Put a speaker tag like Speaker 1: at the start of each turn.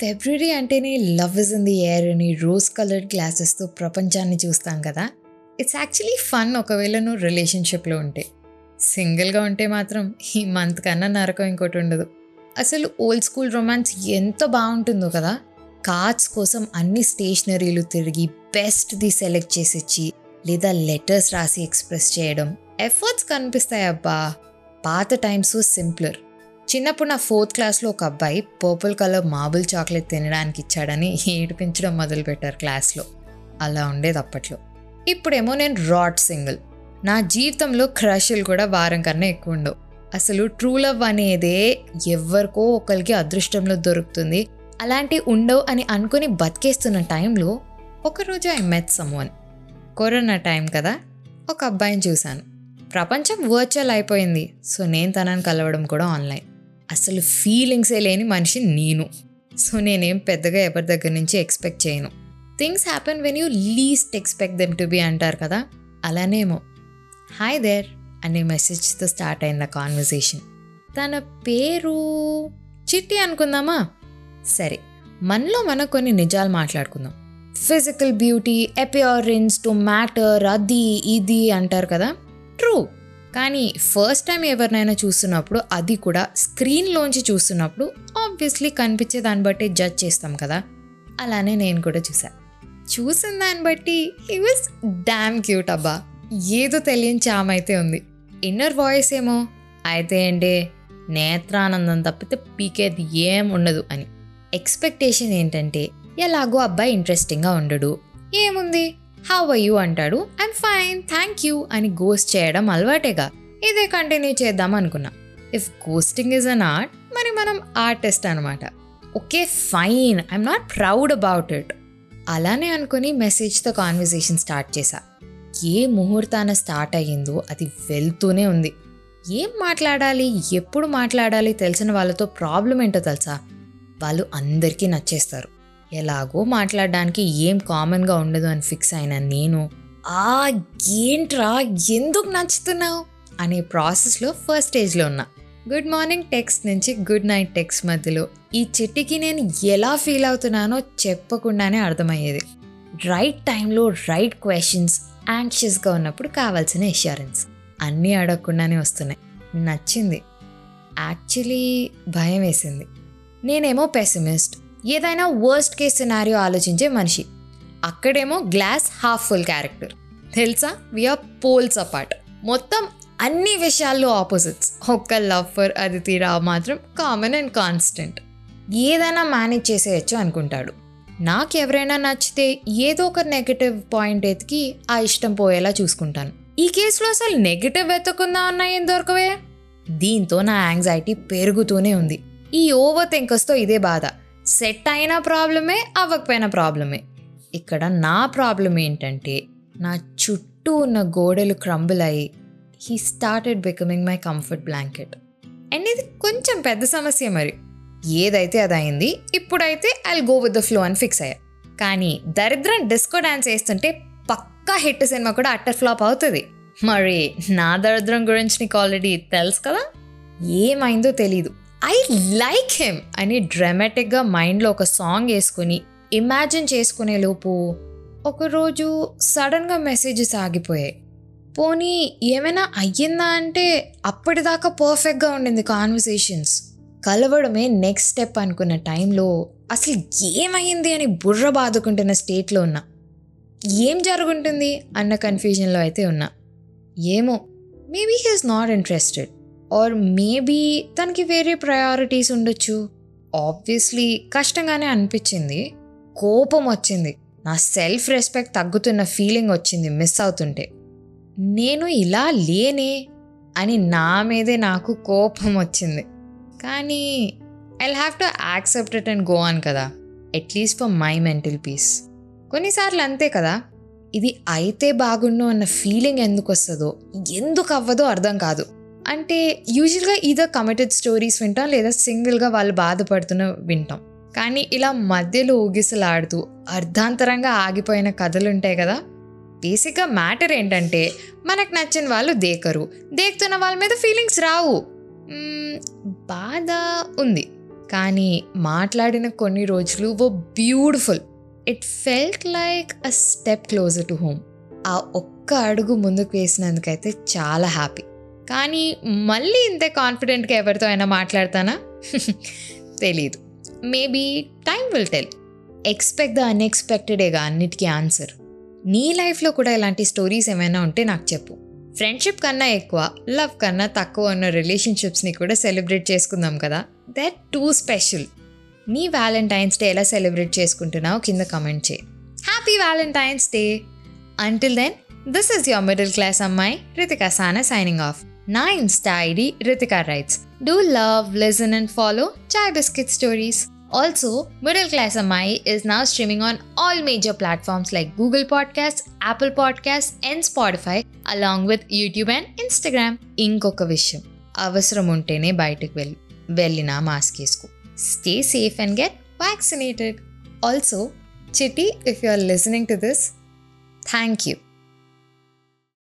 Speaker 1: ఫిబ్రవరి అంటేనే love is in the air అని rose coloured గ్లాసెస్తో ప్రపంచాన్ని చూస్తాం కదా. ఇట్స్ యాక్చువల్లీ ఫన్ ఒకవేళ నువ్వు రిలేషన్షిప్లో ఉంటే. సింగిల్గా ఉంటే మాత్రం ఈ మంత్ కన్నా నరకం ఇంకోటి ఉండదు. అసలు ఓల్డ్ స్కూల్ రొమాన్స్ ఎంత బాగుంటుందో కదా. కార్డ్స్ కోసం అన్ని స్టేషనరీలు తిరిగి బెస్ట్ది సెలెక్ట్ చేసిచ్చి లేదా లెటర్స్ రాసి ఎక్స్ప్రెస్ చేయడం. ఎఫర్ట్స్ కనిపిస్తాయి అబ్బా. పాత టైమ్స్ సింప్లర్. చిన్నప్పుడు నా ఫోర్త్ క్లాస్లో ఒక అబ్బాయి పర్పుల్ కలర్ మార్బుల్ చాక్లెట్ తినడానికి ఇచ్చాడని ఏడిపించడం మొదలుపెట్టారు క్లాస్లో. అలా ఉండేది అప్పట్లో. ఇప్పుడేమో నేను రాడ్ సింగిల్. నా జీవితంలో క్రషులు కూడా వారం కన్నా ఎక్కువ ఉండవు. అసలు ట్రూ లవ్ అనేదే ఎవరికో ఒకరికి అదృష్టంలో దొరుకుతుంది. అలాంటి ఉండవు అని అనుకుని బతికేస్తున్న టైంలో ఒకరోజు I met someone. Corona time కదా ఒక అబ్బాయిని చూశాను. ప్రపంచం వర్చువల్ అయిపోయింది సో నేను తనని కలవడం కూడా ఆన్లైన్. అసలు ఫీలింగ్సే లేని మనిషి నేను. సో నేనేం పెద్దగా ఎవరి దగ్గర నుంచి ఎక్స్పెక్ట్ చేయను. Things happen when you least expect them to be అంటారు కదా? అలానేమో. హాయ్ దేర్ అనే మెసేజ్తో స్టార్ట్ అయింది కాన్వర్సేషన్ తన పేరు చిట్టి అనుకుందామా? సరే మనలో మనం కొన్ని నిజాలు మాట్లాడుకుందాం. Physical beauty appearance to matter అది ఇది అంటారు కదా? ట్రూ కానీ ఫస్ట్ టైం ఎవరినైనా చూస్తున్నప్పుడు అది కూడా స్క్రీన్లోంచి చూస్తున్నప్పుడు ఆబ్వియస్లీ కనిపించే దాన్ని బట్టి జడ్జ్ చేస్తాం కదా. అలానే నేను కూడా చూశాను చూసిన దాన్ని బట్టి హీ వాజ్ డ్యామ్ క్యూట్ అబ్బా. ఏదో తెలియని చామ్ అయితే ఉంది. ఇన్నర్ వాయిస్ ఏమో అయితే ఏంటి? నేత్రానందం తప్పితే పీకేది ఏం ఉండదు అని. ఎక్స్పెక్టేషన్ ఏంటంటే ఎలాగో అబ్బాయి ఇంట్రెస్టింగ్గా ఉండడు. ఏముంది? హౌ ఐ అంటాడు. ఐమ్ ఫైన్ థ్యాంక్ యూ అని గోస్ట్ చేయడం అలవాటేగా. ఇదే కంటిన్యూ చేద్దాం అనుకున్నా. If ghosting is an art మరి మనం ఆర్టిస్ట్ అనమాట okay fine I'm not proud about it అలానే అనుకుని మెసేజ్తో కాన్వర్సేషన్ స్టార్ట్ చేశా. ఏ ముహూర్తాన స్టార్ట్ అయ్యిందో అది వెళ్తూనే ఉంది. ఏం మాట్లాడాలి ఎప్పుడు మాట్లాడాలి తెలిసిన వాళ్ళతో ప్రాబ్లం ఏంటో తెలుసా? వాళ్ళు అందరికీ నచ్చేస్తారు. ఎలాగో మాట్లాడడానికి ఏం కామన్గా ఉండదు అని ఫిక్స్ అయిన నేను ఆ ఏంట్రా ఎందుకు నచ్చుతున్నావు? అనే ప్రాసెస్లో ఫస్ట్ స్టేజ్లో ఉన్నా. గుడ్ మార్నింగ్ టెక్స్ట్ నుంచి గుడ్ నైట్ టెక్స్ట్ మధ్యలో. ఈ చిట్టికి నేను ఎలా ఫీల్ అవుతున్నానో చెప్పకుండానే అర్థమయ్యేది. రైట్ టైంలో రైట్ క్వశ్చన్స్ యాంగ్షియస్గా ఉన్నప్పుడు కావాల్సిన ఇష్యూరెన్స్ అన్నీ అడగకుండానే వస్తున్నాయి. నచ్చింది. యాక్చువల్లీ భయం వేసింది. నేనేమో పెసిమిస్ట్ ఏదైనా వర్స్ట్ కేస్ సినారియో ఆలోచించే మనిషి. అక్కడేమో గ్లాస్ హాఫ్ ఫుల్ క్యారెక్టర్ తెలుసా? వీఆర్ పోల్స్ అపార్ట్ మొత్తం అన్ని విషయాల్లో ఆపోజిట్స్ ఒక్క లవ్ ఫర్ అదితి రావు మాత్రం కామన్ అండ్ కాన్స్టెంట్ ఏదైనా మేనేజ్ చేసేయచ్చు అనుకుంటాడు. నాకు ఎవరైనా నచ్చితే ఏదో ఒక నెగటివ్ పాయింట్ ఎతికి ఆ ఇష్టం పోయేలా చూసుకుంటాను. ఈ కేసులో అసలు నెగటివ్ వెతకుండా ఏం దొరకవే? దీంతో నా యాంగ్జైటీ పెరుగుతూనే ఉంది. ఈ ఓవర్ థింకర్స్తో ఇదే బాధ. సెట్ అయిన ప్రాబ్లమే అవ్వకపోయిన ప్రాబ్లమే. ఇక్కడ నా ప్రాబ్లం ఏంటంటే నా చుట్టూ ఉన్న గోడలు క్రంబుల్ అయ్యి he started becoming my comfort blanket and ఇది కొంచెం పెద్ద సమస్య మరి. ఏదైతే అది అయింది ఇప్పుడైతే I go with the flow అని ఫిక్స్ అయ్యా. కానీ దరిద్రం డిస్కో డ్యాన్స్ వేస్తుంటే పక్కా హిట్ సినిమా కూడా అట్టర్ ఫ్లాప్ అవుతుంది. మరి నా దరిద్రం గురించి నీకు ఆల్రెడీ తెలుసు కదా? ఏమైందో తెలీదు. ఐ లైక్ హిమ్ అని డ్రామాటిక్గా మైండ్లో ఒక సాంగ్ వేసుకుని ఇమాజిన్ చేసుకునే లోపు ఒకరోజు సడన్గా మెసేజెస్ ఆగిపోయాయి. పోనీ ఏమైనా అయ్యిందా అంటే అప్పటిదాకా పర్ఫెక్ట్గా ఉండింది కాన్వర్సేషన్స్ కలవడమే నెక్స్ట్ స్టెప్ అనుకున్న టైంలో అసలు ఏమైంది అని బుర్ర బాదుకుంటున్న స్టేట్లో ఉన్నా. ఏం జరుగుంటుంది అన్న కన్ఫ్యూజన్లో అయితే ఉన్నా. ఏమో maybe he's not interested or maybe తనకి వేరే ప్రయారిటీస్ ఉండొచ్చు. ఆబ్వియస్లీ కష్టంగానే అనిపించింది. కోపం వచ్చింది. నా సెల్ఫ్ రెస్పెక్ట్ తగ్గుతున్న ఫీలింగ్ వచ్చింది మిస్ అవుతుంటే. నేను ఇలా లేనే అని నా మీదే నాకు కోపం వచ్చింది. కానీ I have to accept it and go on కదా. At least for my mental peace కొన్నిసార్లు అంతే కదా. ఇది అయితే బాగుండు అన్న ఫీలింగ్ ఎందుకు వస్తుందో ఎందుకు అవ్వదో అర్థం కాదు. అంటే యూజువల్గా ఇదో కమిటెడ్ స్టోరీస్ వింటాం లేదా సింగిల్గా వాళ్ళు బాధపడుతున్న వింటాం. కానీ ఇలా మధ్యలో ఊగిసలాడుతూ అర్ధాంతరంగా ఆగిపోయిన కథలు ఉంటాయి కదా? బేసిక్గా మ్యాటర్ ఏంటంటే మనకు నచ్చిన వాళ్ళు దేకరు. దేకుతున్న వాళ్ళ మీద ఫీలింగ్స్ రావు. బాధ ఉంది. కానీ మాట్లాడిన కొన్ని రోజులు ఓ beautiful it felt like a step closer to home ఆ ఒక్క అడుగు ముందుకు వేసినందుకైతే చాలా హ్యాపీ కానీ మళ్ళీ ఇంతే కాన్ఫిడెంట్గా ఎవరితో అయినా మాట్లాడతానా? తెలీదు. Maybe time will tell. Expect the అన్ఎక్స్పెక్టెడేగా అన్నిటికీ ఆన్సర్. నీ లైఫ్లో కూడా ఇలాంటి స్టోరీస్ ఏమైనా ఉంటే నాకు చెప్పు. ఫ్రెండ్షిప్ కన్నా ఎక్కువ లవ్ కన్నా తక్కువ ఉన్న రిలేషన్షిప్స్ని కూడా సెలబ్రేట్ చేసుకుందాం కదా? That too special. నీ వ్యాలంటైన్స్ డే ఎలా సెలబ్రేట్ చేసుకుంటున్నావు కింద కమెంట్ చేయి. Happy Valentine's day. Until then this is your middle class అమ్మాయి Ritika Sana signing off. నా insta ID Ritika writes do love listen and follow chai biscuit stories Also, Middle Class Amai is now streaming on all major platforms like Google Podcasts, Apple Podcasts, and Spotify, along with YouTube and Instagram. ఇంకొక విషయం అవసరం ఉంటేనే బయటకు వెళ్ళి వెళ్ళినా mask వేసుకో stay safe and get vaccinated also Chitti if you are listening to this thank you